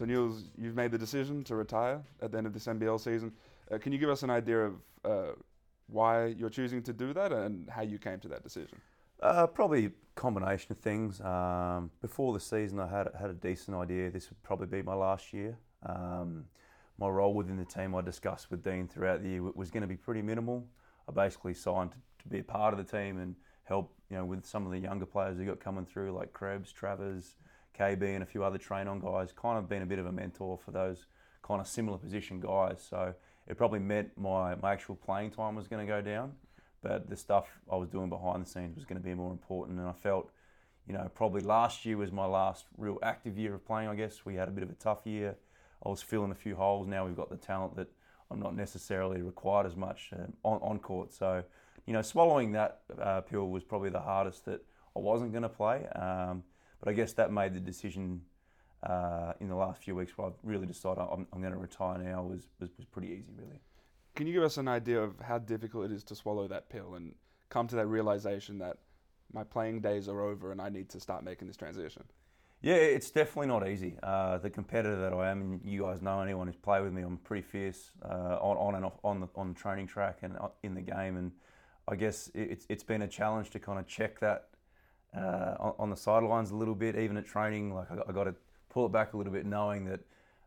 So Newls, you've made the decision to retire at the end of this NBL season. Uh, can you give us an idea of uh, why you're choosing to do that and how you came to that decision? Uh, probably a combination of things. Um, before the season, I had had a decent idea. This would probably be my last year. Um, my role within the team, I discussed with Dean throughout the year, was going to be pretty minimal. I basically signed to, to be a part of the team and help, you know, with some of the younger players who got coming through, like Krebs, Travers, KB, and a few other train-on guys. Kind of been a bit of a mentor for those kind of similar position guys. So it probably meant my, my actual playing time was going to go down but the stuff I was doing behind the scenes was going to be more important. And I felt, you know, probably last year was my last real active year of playing. I guess we had a bit of a tough year. I was filling a few holes. Now we've got the talent that I'm not necessarily required as much uh, on, on court. So, you know, swallowing that uh, pill was probably the hardest that I wasn't going to play. Um, but I guess that made the decision uh, in the last few weeks where I've really decided I'm, I'm going to retire now was, was, was pretty easy, really. Can you give us an idea of how difficult it is to swallow that pill and come to that realization that my playing days are over and I need to start making this transition? Yeah, it's definitely not easy. Uh, the competitor that I am, and you guys know anyone who's played with me, I'm pretty fierce uh, on, on and off on the on the training track and uh, in the game. And I guess it's it's been a challenge to kind of check that uh, on, on, the sidelines a little bit, even at training. Like I, I got to pull it back a little bit, knowing that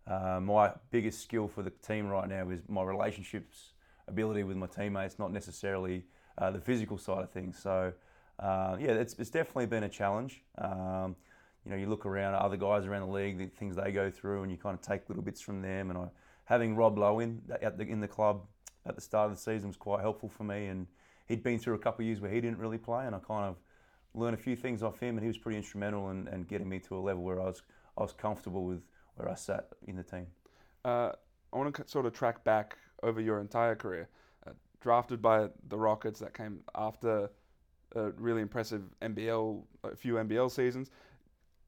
uh, my biggest skill for the team right now is my relationships, ability with my teammates, not necessarily uh, the physical side of things. So, uh, yeah, it's, it's, definitely been a challenge. Um, you know, you look around other guys around the league, the things they go through, and you kind of take little bits from them. And I, having Rob Loe in, at the, in the club at the start of the season was quite helpful for me. And he'd been through a couple of years where he didn't really play, and I kind of learned a few things off him, and he was pretty instrumental in, in getting me to a level where I was I was comfortable with where I sat in the team. Uh, I want to sort of track back over your entire career. Uh, drafted by the Rockets, that came after a really impressive NBL, a few NBL seasons.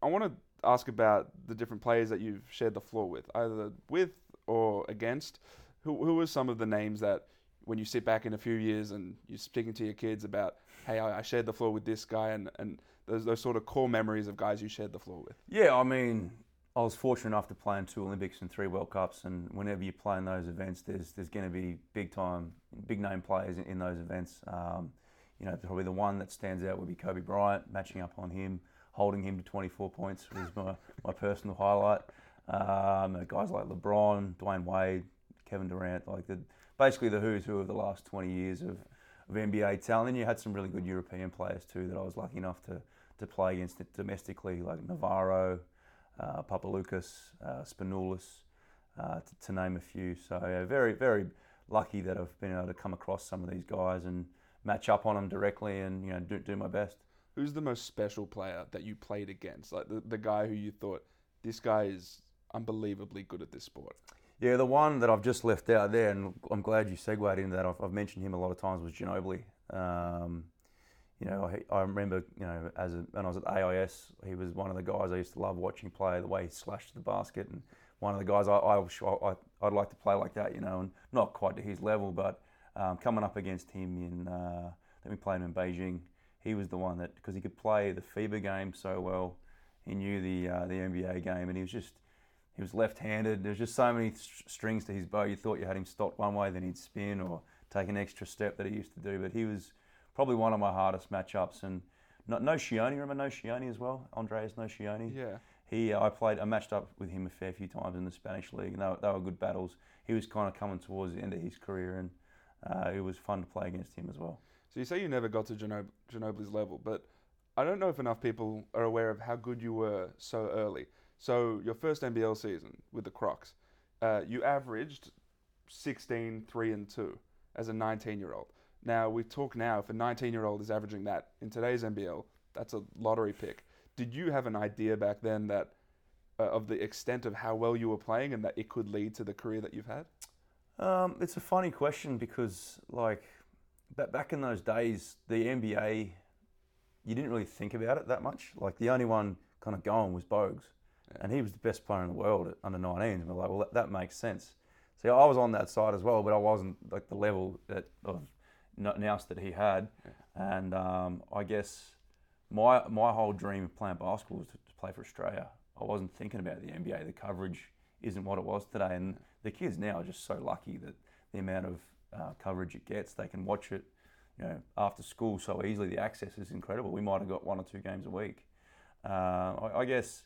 I want to ask about the different players that you've shared the floor with, either with or against. Who who are some of the names that when you sit back in a few years and you're speaking to your kids about, hey, I, I shared the floor with this guy, and and those those sort of core memories of guys you shared the floor with. Yeah, I mean, I was fortunate enough to play in two Olympics and three World Cups, and whenever you play in those events, there's there's going to be big time, big name players in, in those events. Um, you know, probably the one that stands out would be Kobe Bryant. Matching up on him, holding him to 24 points was my, my personal highlight. Um, guys like LeBron, Dwyane Wade, Kevin Durant, like the basically the who's who of the last 20 years of, of NBA talent. You had some really good European players too that I was lucky enough to to play against domestically, like Navarro uh, Papaloukas, uh, Spanoulis, uh, to, to, name a few. So yeah, very, very lucky that I've been able to come across some of these guys and match up on them directly and you know do, do my best. Who's the most special player that you played against? Like the, the guy who you thought this guy is unbelievably good at this sport. Yeah, the one that I've just left out there, and I'm glad you segued into that. I've, I've mentioned him a lot of times was Ginobili. Um, you know, I, I remember, you know, as a, when I was at AIS, he was one of the guys I used to love watching play, the way he slashed the basket, and one of the guys I, I, I would like to play like that, you know, and not quite to his level, but um, coming up against him in, uh, we played him in Beijing. He was the one that because he could play the FIBA game so well, he knew the uh, the NBA game, and he was just he was left-handed. There's just so many strings to his bow. You thought you had him stopped one way, then he'd spin or take an extra step that he used to do, but he was probably one of my hardest matchups. And no, Nocioni, remember No Nocioni as well? Andreas No Nocioni? Yeah. He, uh, I played, I matched up with him a fair few times in the Spanish league, and they were, they were good battles. He was kind of coming towards the end of his career, and uh, it was fun to play against him as well. So you say you never got to Ginob- Ginobili's level, but I don't know if enough people are aware of how good you were so early. So your first NBL season with the Crocs, uh, you averaged 16, 3 and 2 as a 19 year old. Now we talk now if a 19 year old is averaging that in today's NBL, that's a lottery pick. Did you have an idea back then that uh, of the extent of how well you were playing and that it could lead to the career that you've had? Um, it's a funny question because like back in those days, the NBA, you didn't really think about it that much. Like the only one kind of going was Bogut, yeah. and he was the best player in the world at under 19s. And we're like, well, that, that makes sense. So I was on that side as well, but I wasn't like the level that of announced that he had. Yeah. And um, I guess my my whole dream of playing basketball was to, to, play for Australia. I wasn't thinking about the NBA. The coverage isn't what it was today. And the kids now are just so lucky that the amount of uh, coverage it gets, they can watch it, you know, after school so easily. The access is incredible. We might have got one or two games a week. Uh, I, I guess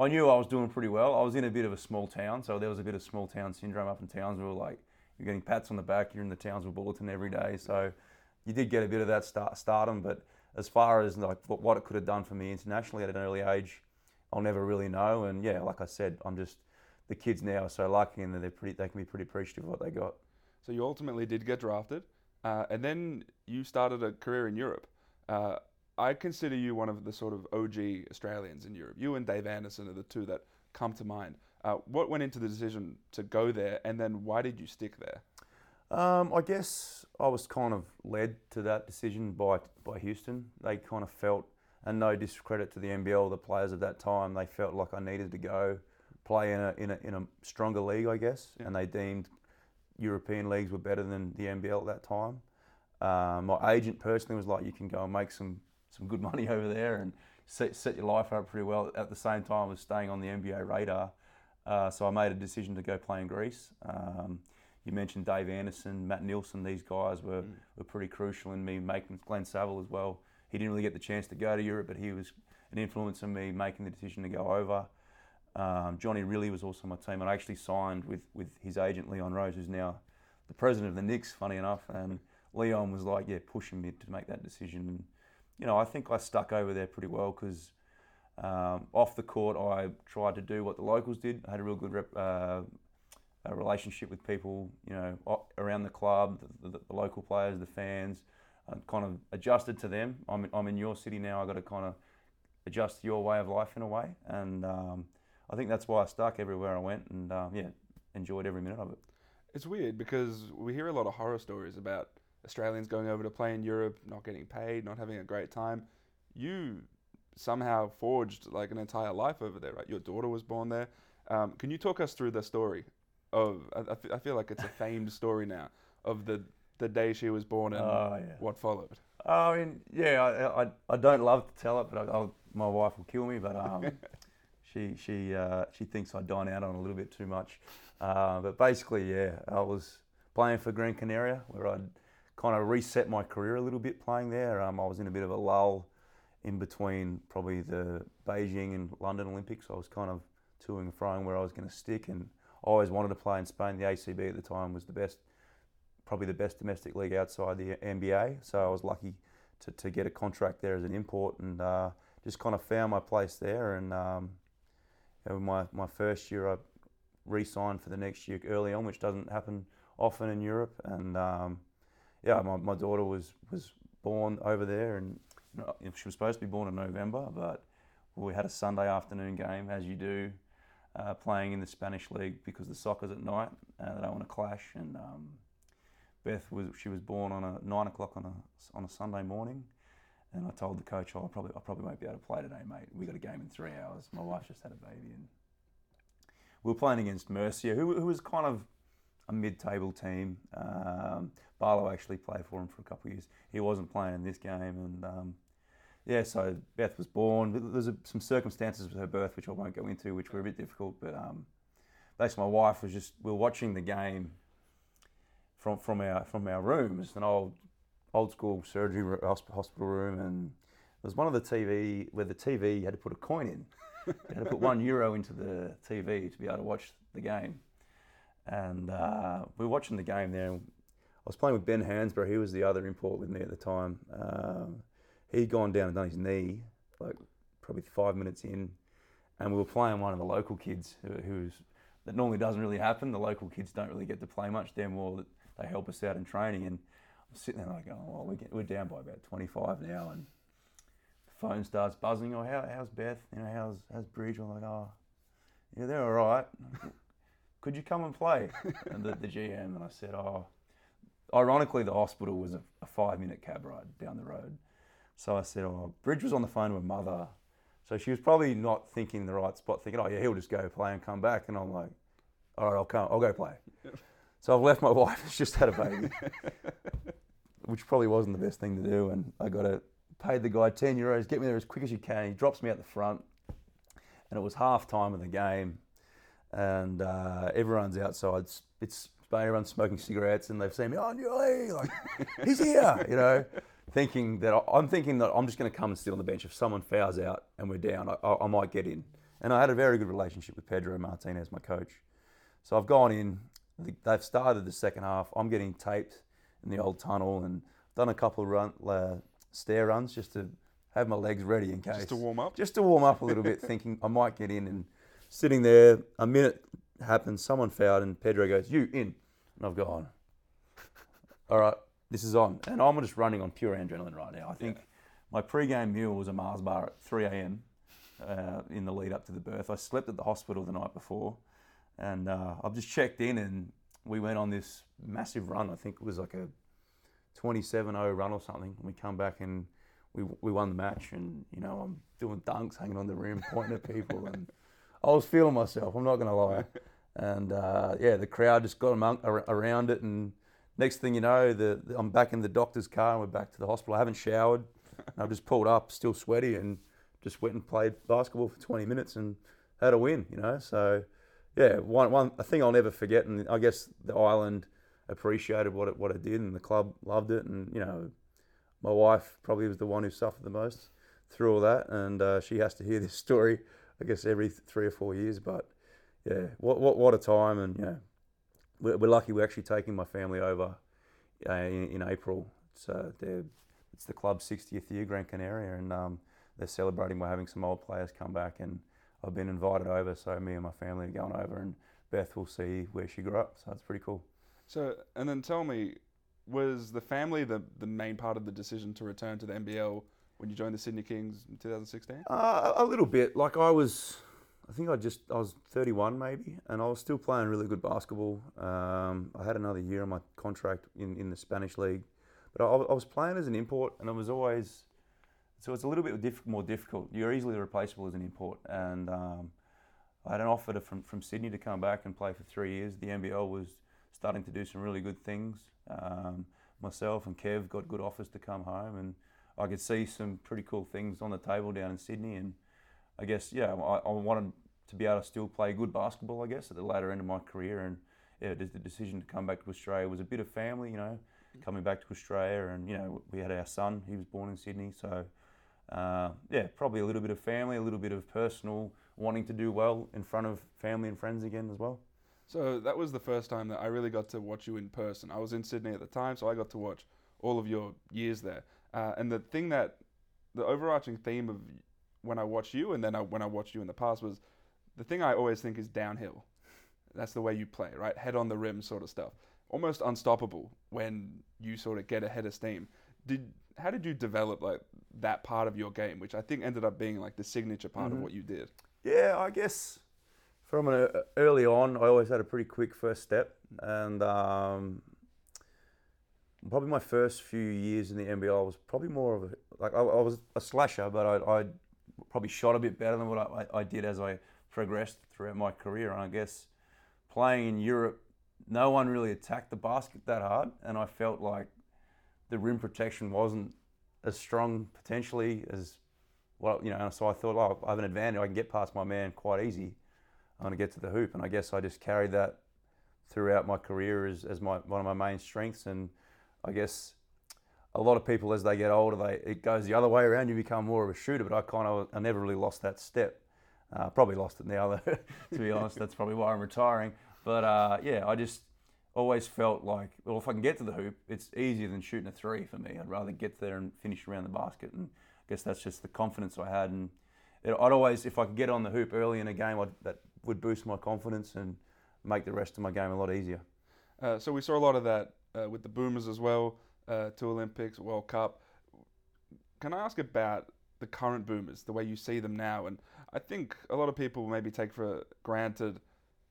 I knew I was doing pretty well. I was in a bit of a small town, so there was a bit of small town syndrome up in Townsville. Like you're getting pats on the back, you're in the Townsville Bulletin every day, so you did get a bit of that start stardom. But as far as like what it could have done for me internationally at an early age, I'll never really know. And yeah, like I said, I'm just the kids now are so lucky, and they're pretty. They can be pretty appreciative of what they got. So you ultimately did get drafted, uh, and then you started a career in Europe. Uh, I consider you one of the sort of OG Australians in Europe. You and Dave Andersen are the two that come to mind. Uh, what went into the decision to go there, and then why did you stick there? Um, I guess I was kind of led to that decision by by Houston. They kind of felt, and no discredit to the NBL, the players at that time, they felt like I needed to go play in a in a, in a stronger league, I guess, yeah. and they deemed European leagues were better than the NBL at that time. Um, my agent personally was like, you can go and make some some good money over there and set, set your life up pretty well. At the same time as staying on the NBA radar, uh, so I made a decision to go play in Greece. Um, you mentioned Dave Andersen, Matt Nielsen. These guys were, mm. were pretty crucial in me making Glenn Saville as well. He didn't really get the chance to go to Europe, but he was an influence in me making the decision to go over. Um, Johnny really was also my team, and I actually signed with, with his agent Leon Rose, who's now the president of the Knicks. Funny enough, and Leon was like, yeah, pushing me to make that decision. And you know, I think I stuck over there pretty well because um, off the court, I tried to do what the locals did. I had a real good rep, uh, a relationship with people, you know, around the club, the, the, the local players, the fans. I kind of adjusted to them. I'm, I'm in your city now. I got to kind of adjust your way of life in a way, and um, I think that's why I stuck everywhere I went, and um, yeah, enjoyed every minute of it. It's weird because we hear a lot of horror stories about Australians going over to play in Europe, not getting paid, not having a great time. You somehow forged like an entire life over there, right? Your daughter was born there. Um, can you talk us through the story of? I, I feel like it's a famed story now of the the day she was born and oh, yeah. what followed. I mean, yeah, I, I, I don't love to tell it, but I, my wife will kill me. But um, she she uh, she thinks I dine out on a little bit too much. Uh, but basically, yeah, I was playing for Gran Canaria, where I'd kind of reset my career a little bit playing there. Um, I was in a bit of a lull in between probably the Beijing and London Olympics. I was kind of toing and froing where I was going to stick, and I always wanted to play in Spain. The ACB at the time was the best, probably the best domestic league outside the NBA. So I was lucky to, to get a contract there as an import, and uh, just kind of found my place there. And um, my my first year, I re-signed for the next year early on, which doesn't happen often in Europe. And um, yeah, my, my daughter was was born over there, and she was supposed to be born in November, but we had a Sunday afternoon game, as you do, uh, playing in the Spanish league because the soccer's at night. Uh, they don't want to clash. And um, Beth was she was born on a nine o'clock on a on a Sunday morning, and I told the coach, oh, I probably I probably won't be able to play today, mate. We got a game in three hours. My wife just had a baby, and we were playing against Murcia, who, who was kind of a mid-table team. Um, Barlow actually played for him for a couple of years. He wasn't playing in this game, and um, yeah, so Beth was born. There's a, some circumstances with her birth which I won't go into, which were a bit difficult. But um, basically, my wife was just we were watching the game from from our from our rooms, an old old school surgery hospital room, and there was one of the TV where the TV you had to put a coin in. you had to put one euro into the TV to be able to watch the game. And uh, we were watching the game there. I was playing with Ben Hansbrough. He was the other import with me at the time. Um, he'd gone down and done his knee, like probably five minutes in, and we were playing one of the local kids who, who's that normally doesn't really happen. The local kids don't really get to play much. They're more they help us out in training. And I'm sitting there like, oh, well, we're, we're down by about 25 now, and the phone starts buzzing. Oh, how, how's Beth? You know, how's how's Bridge? I'm like, oh, yeah, they're all right. Could you come and play? and the, the GM and I said, oh. Ironically, the hospital was a, a five minute cab ride down the road. So I said, oh, Bridge was on the phone with mother. So she was probably not thinking the right spot, thinking, oh, yeah, he'll just go play and come back. And I'm like, all right, I'll come, I'll go play. So I've left my wife, she's just had a baby, which probably wasn't the best thing to do. And I got to pay the guy 10 euros, get me there as quick as you can. He drops me out the front. And it was half time of the game. and uh, everyone's outside. It's, it's everyone's smoking cigarettes, and they've seen me. Oh, Newley, like he's here, you know. Thinking that I- I'm thinking that I'm just going to come and sit on the bench. If someone fouls out and we're down, I, I, I might get in. And I had a very good relationship with Pedro Martinez, my coach. So I've gone in. They've started the second half. I'm getting taped in the old tunnel and done a couple of run, uh, stair runs just to have my legs ready in case. Just to warm up. Just to warm up a little bit, thinking I might get in. And sitting there, a minute happens, someone fouled, and Pedro goes, You in. And I've gone, All right, this is on. And I'm just running on pure adrenaline right now. I think my pre-game meal was a Mars bar at 3 a.m. Uh, in the lead up to the birth. I slept at the hospital the night before, and uh, I've just checked in, and we went on this massive run. I think it was like a 27-0 run or something. We come back and we we won the match, and you know I'm doing dunks, hanging on the rim, pointing at people, and I was feeling myself. I'm not going to lie. And uh, yeah, the crowd just got among, ar- around it, and next thing you know, the, I'm back in the doctor's car, and we're back to the hospital. I haven't showered. And I've just pulled up, still sweaty, and just went and played basketball for 20 minutes and had a win. You know, so yeah, one one a thing I'll never forget, and I guess the island appreciated what it what it did, and the club loved it, and you know, my wife probably was the one who suffered the most through all that, and uh, she has to hear this story, I guess, every three or four years. But yeah, what what what a time, and know, we're, we're lucky we're actually taking my family over uh, in, in April. It's uh, it's the club's 60th year, Gran Canaria, and um, they're celebrating by having some old players come back, and I've been invited over, so me and my family are going over, and Beth will see where she grew up, so it's pretty cool. So, and then tell me, was the family the, the main part of the decision to return to the NBL when you joined the Sydney Kings in 2016? Uh, a little bit. Like I was, I think I just I was 31 maybe, and I was still playing really good basketball. Um, I had another year on my contract in, in the Spanish league, but I, I was playing as an import, and I was always so it's a little bit diff- more difficult. You're easily replaceable as an import, and um, I had an offer to, from from Sydney to come back and play for three years. The NBL was starting to do some really good things. Um, myself and Kev got good offers to come home, and I could see some pretty cool things on the table down in Sydney. And I guess yeah, I, I wanted to be able to still play good basketball. I guess at the latter end of my career, and yeah, the decision to come back to Australia was a bit of family, you know, coming back to Australia, and you know we had our son. He was born in Sydney, so uh, yeah, probably a little bit of family, a little bit of personal wanting to do well in front of family and friends again as well. So that was the first time that I really got to watch you in person. I was in Sydney at the time, so I got to watch all of your years there. Uh, and the thing that, the overarching theme of when I watch you and then I, when I watched you in the past was the thing I always think is downhill. That's the way you play, right? Head on the rim sort of stuff. Almost unstoppable when you sort of get ahead of steam. Did how did you develop like that part of your game, which I think ended up being like the signature part of Mhm. what you did? Yeah, I guess from an, uh, early on, I always had a pretty quick first step, and um, probably my first few years in the NBL was probably more of a like I, I was a slasher, but I, I probably shot a bit better than what I, I did as I progressed throughout my career. And I guess playing in Europe, no one really attacked the basket that hard, and I felt like the rim protection wasn't as strong potentially as well, you know, so I thought, oh, I have an advantage. I can get past my man quite easy. I'm going to get to the hoop. And I guess I just carried that throughout my career as, as my, one of my main strengths. And I guess a lot of people, as they get older, they it goes the other way around. You become more of a shooter. But I kind of, I never really lost that step. Uh, probably lost it now, though, to be honest. That's probably why I'm retiring. But uh, yeah, I just always felt like, well, if I can get to the hoop, it's easier than shooting a three for me. I'd rather get there and finish around the basket. And I guess that's just the confidence I had. And it, I'd always, if I could get on the hoop early in a game, I'd, that would boost my confidence and make the rest of my game a lot easier. Uh, so we saw a lot of that uh, with the Boomers as well, uh, two Olympics, World Cup. Can I ask about the current Boomers, the way you see them now? And I think a lot of people maybe take for granted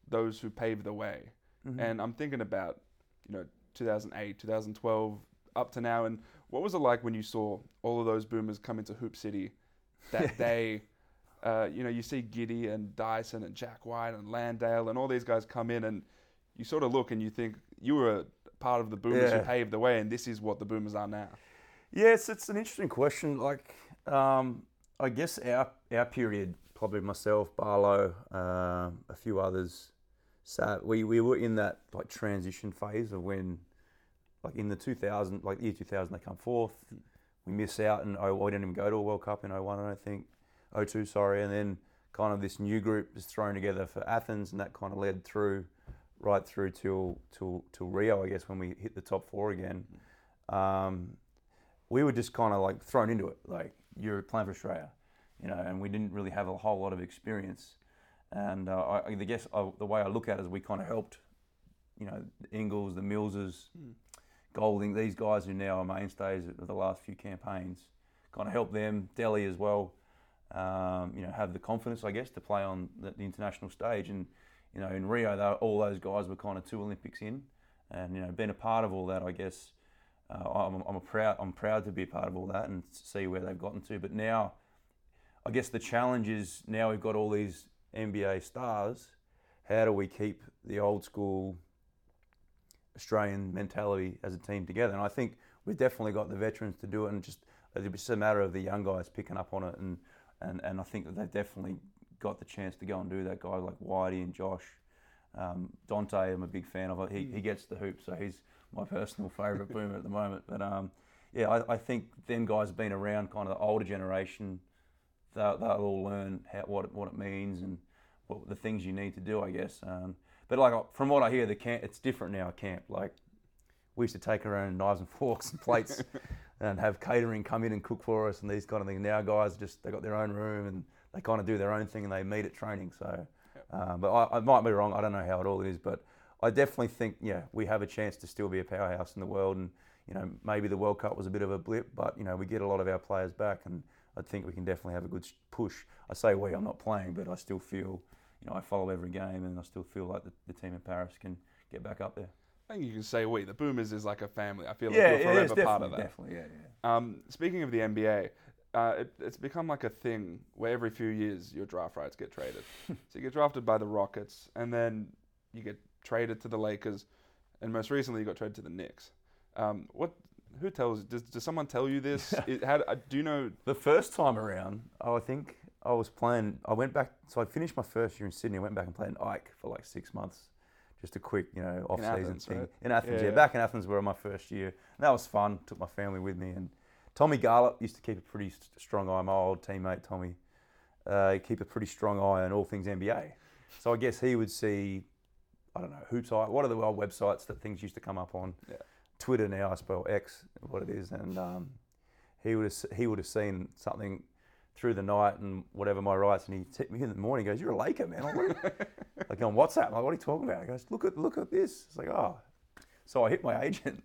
those who paved the way. Mm-hmm. And I'm thinking about, you know, 2008, 2012, up to now. And what was it like when you saw all of those Boomers come into Hoop City that day? Uh, you know, you see Giddy and Dyson and Jack White and Landale and all these guys come in, and you sort of look and you think you were a part of the Boomers who paved the way, and this is what the Boomers are now. Yes, it's an interesting question. Like, um, I guess our our period probably myself, Barlow, uh, a few others. So we, we were in that like transition phase of when, like in the 2000, like the year 2000, they come fourth. We miss out and oh, we didn't even go to a World Cup in 01, I don't think. 02, sorry. And then kind of this new group is thrown together for Athens, and that kind of led through right through till till till Rio, I guess, when we hit the top four again. Um, we were just kind of like thrown into it, like you're playing for Australia, you know, and we didn't really have a whole lot of experience. And uh, I, I guess I, the way I look at it is we kind of helped, you know, the Ingles, the Millses, mm. Goulding, these guys who now are mainstays of the last few campaigns, kind of help them, Delly as well, um, you know, have the confidence, I guess, to play on the, the international stage. And, you know, in Rio, they, all those guys were kind of two Olympics in. And, you know, being a part of all that, I guess, uh, I'm, I'm, proud, I'm proud to be a part of all that and see where they've gotten to. But now, I guess the challenge is now we've got all these NBA stars. How do we keep the old school Australian mentality as a team together? And I think we've definitely got the veterans to do it, and just it's just a matter of the young guys picking up on it. And and, and I think that they've definitely got the chance to go and do that. Guys like Whitey and Josh, um, Dante, I'm a big fan of. It. He he gets the hoop, so he's my personal favourite boomer at the moment. But um, yeah, I, I think them guys have been around, kind of the older generation. They'll, they'll all learn how, what it, what it means and what the things you need to do, I guess. Um, but like from what I hear, the camp it's different now. Camp like we used to take our own knives and forks and plates and have catering come in and cook for us and these kind of things. Now guys just they got their own room and they kind of do their own thing and they meet at training. So, um, but I, I, might be wrong. I don't know how it all is, but I definitely think yeah we have a chance to still be a powerhouse in the world and you know maybe the World Cup was a bit of a blip, but you know we get a lot of our players back and I think we can definitely have a good push. I say we, I'm not playing, but I still feel you know I follow every game and I still feel like the, the team in Paris can get back up there. I think you can say we. The Boomers is like a family. I feel like yeah, you're forever part of that. Definitely, yeah, yeah. Um, speaking of the NBA, uh, it, it's become like a thing where every few years your draft rights get traded. so you get drafted by the Rockets, and then you get traded to the Lakers, and most recently you got traded to the Knicks. Um, what? Who tells? Does, does someone tell you this? it, how uh, do you know? The first time around, oh, I think I was playing. I went back. So I finished my first year in Sydney. I went back and played in Ike for like six months just a quick, you know, off season Athens, thing. Right? In Athens, yeah, yeah, Back in Athens where my first year. And that was fun. Took my family with me. And Tommy Garlepp used to keep a pretty strong eye, my old teammate Tommy. Uh, keep a pretty strong eye on all things NBA. So I guess he would see, I don't know, HoopsHype. What are the old websites that things used to come up on? Yeah. Twitter now, I spell X, what it is. And um, he would have he would have seen something through the night and whatever my rights, and he hit me in the morning. He goes, "You're a Laker, man." I'm like, like on WhatsApp. I'm like, what are you talking about? He goes, "Look at look at this." It's like, oh. So I hit my agent,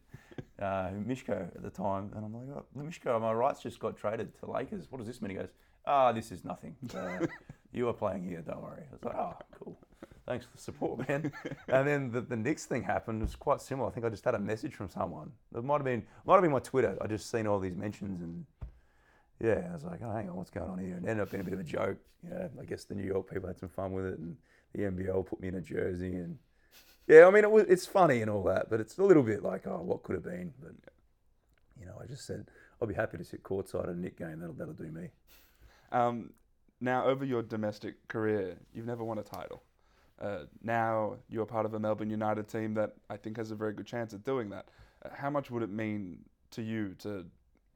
uh, Mishko at the time, and I'm like, oh, Mishko, my rights just got traded to Lakers. What does this mean? He goes, ah, oh, this is nothing. Uh, you are playing here. Don't worry. I was like, oh, cool. Thanks for the support, man. and then the, the next thing happened was quite similar. I think I just had a message from someone. It might have been might have been my Twitter. I just seen all these mentions and yeah, I was like, oh, hang on, what's going on here? And it ended up being a bit of a joke. You know, I guess the New York people had some fun with it, and the NBL put me in a jersey, and yeah, I mean, it was, it's funny and all that, but it's a little bit like, oh, what could have been? But you know, I just said I'll be happy to sit courtside at a Knick game. That'll that'll do me. Um, now, over your domestic career, you've never won a title. Uh, now you're part of a Melbourne United team that I think has a very good chance at doing that. Uh, how much would it mean to you to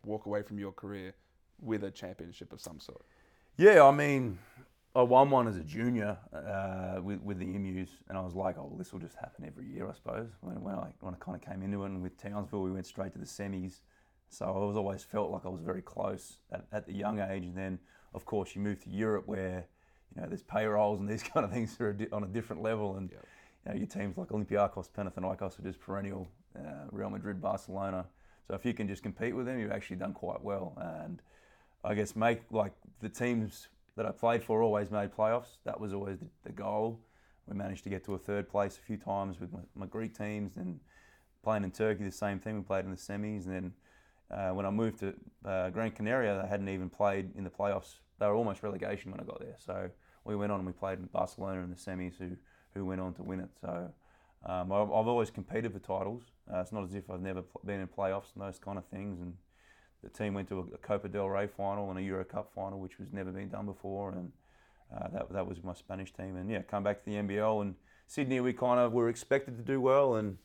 walk away from your career with a championship of some sort? Yeah, I mean, I won one as a junior uh, with, with the Emus, and I was like, oh, this will just happen every year, I suppose. When, when I when I kind of came into it, and with Townsville, we went straight to the semis. So I was always felt like I was very close at, at the young age, and then of course you move to Europe where you know there's payrolls and these kind of things are on a different level, and yep. you know your teams like Olympiacos, Panathinaikos are just perennial, uh, Real Madrid, Barcelona. So if you can just compete with them, you've actually done quite well, and I guess make like the teams that I played for always made playoffs. That was always the, the goal. We managed to get to a third place a few times with my, my, Greek teams, and playing in Turkey the same thing. We played in the semis, and then uh, when I moved to uh, Gran Canaria, they hadn't even played in the playoffs. They were almost relegation when I got there. So we went on and we played in Barcelona in the semis, who who went on to win it. So um, I've, always competed for titles. Uh, it's not as if I've never been in playoffs and those kind of things, and the team went to a, Copa del Rey final and a Euro Cup final, which was never been done before. And Uh, that that was my Spanish team, and yeah, come back to the NBL and Sydney. We kind of were expected to do well, and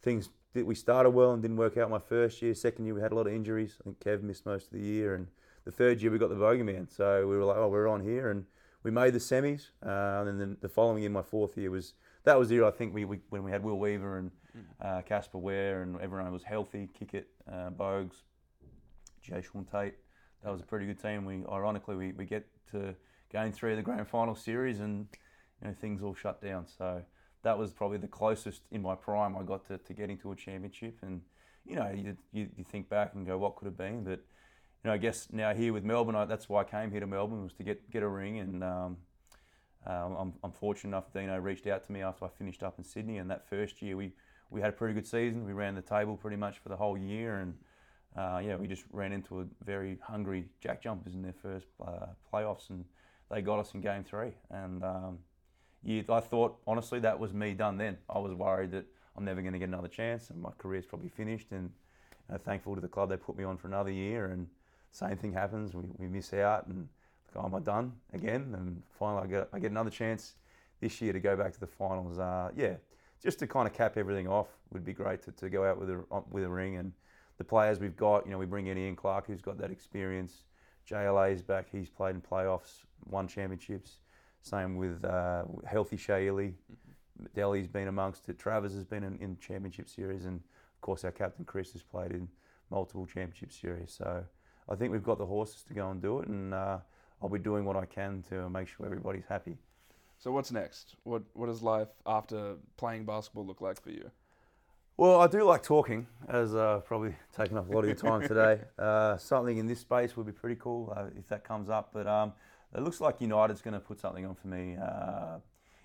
things we started well and didn't work out my first year. Second year we had a lot of injuries. I think Kev missed most of the year, and the third year we got the Bogeyman. So we were like, oh, we're on here, and we made the semis. Uh, and then the following year, my fourth year was that was the year I think we, we when we had Will Weaver and uh, Casper Ware and everyone was healthy. Kickert, uh, Bogut, Jae'Sean Tate. That was a pretty good team. We ironically we, we get to going through the grand final series and you know things all shut down. So that was probably the closest in my prime I got to, to getting to a championship. And you know you, you, you think back and go what could have been, but you know I guess now here with Melbourne, I, that's why I came here to Melbourne was to get get a ring and. Um, uh, I'm, I'm, fortunate enough Dino reached out to me after I finished up in Sydney, and that first year we, we had a pretty good season. We ran the table pretty much for the whole year, and uh, yeah, we just ran into a very hungry Jack Jumpers in their first uh, playoffs, and they got us in game three. And um, yeah, I thought honestly that was me done then. I was worried that I'm never going to get another chance, and my career's probably finished. And uh, thankful to the club they put me on for another year, and same thing happens. We, we miss out, and like, oh, am I done again? And finally, I get I get another chance this year to go back to the finals. Uh, yeah, just to kind of cap everything off would be great to, to go out with a with a ring and the players we've got. You know, we bring in Ian Clark, who's got that experience. JLA's back. He's played in playoffs, won championships. Same with uh, healthy Shea Ili. Mm-hmm. Delly's been amongst it. Travers has been in, in championship series, and of course our captain Chris has played in multiple championship series. So I think we've got the horses to go and do it, and uh, I'll be doing what I can to make sure everybody's happy. So what's next? What what does life after playing basketball look like for you? Well, I do like talking, as uh, probably taken up a lot of your time today. Uh, something in this space would be pretty cool uh, if that comes up. But um, it looks like United's going to put something on for me uh,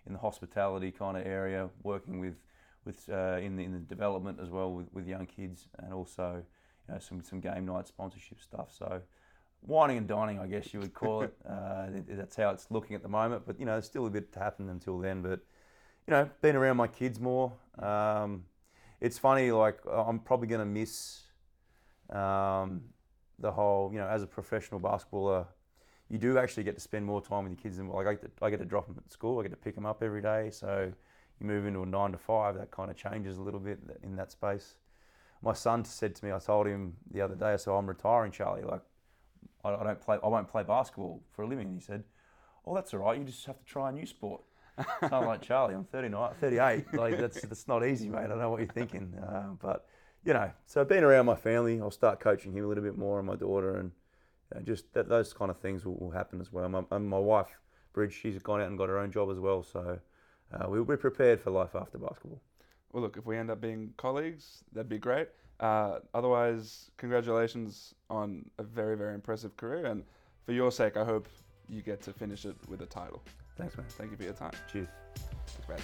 in the hospitality kind of area, working with with uh, in the, in the development as well with, with young kids, and also you know, some some game night sponsorship stuff. So whining and dining, I guess you would call it. Uh, that's how it's looking at the moment. But you know, there's still a bit to happen until then. But you know, being around my kids more. Um, it's funny. Like I'm probably going to miss um, the whole. You know, as a professional basketballer, you do actually get to spend more time with your kids. And like I get, to, I get to drop them at school. I get to pick them up every day. So you move into a nine to five. That kind of changes a little bit in that space. My son said to me, I told him the other day, I said, I'm retiring, Charlie. Like I, I don't play. I won't play basketball for a living. And he said, "Oh, that's all right. You just have to try a new sport." I'm like, Charlie, I'm 39, 38. Like that's that's not easy, mate. I know what you're thinking, uh, but you know. So being around my family, I'll start coaching him a little bit more, and my daughter, and you know, just that, those kind of things will, will happen as well. My, and my wife, Bridge, she's gone out and got her own job as well. So uh, we'll be prepared for life after basketball. Well, look, if we end up being colleagues, that'd be great. Uh, otherwise, congratulations on a very, very impressive career. And for your sake, I hope you get to finish it with a title. Thanks, man. Thank you for your time. Cheers. Thanks, Brad.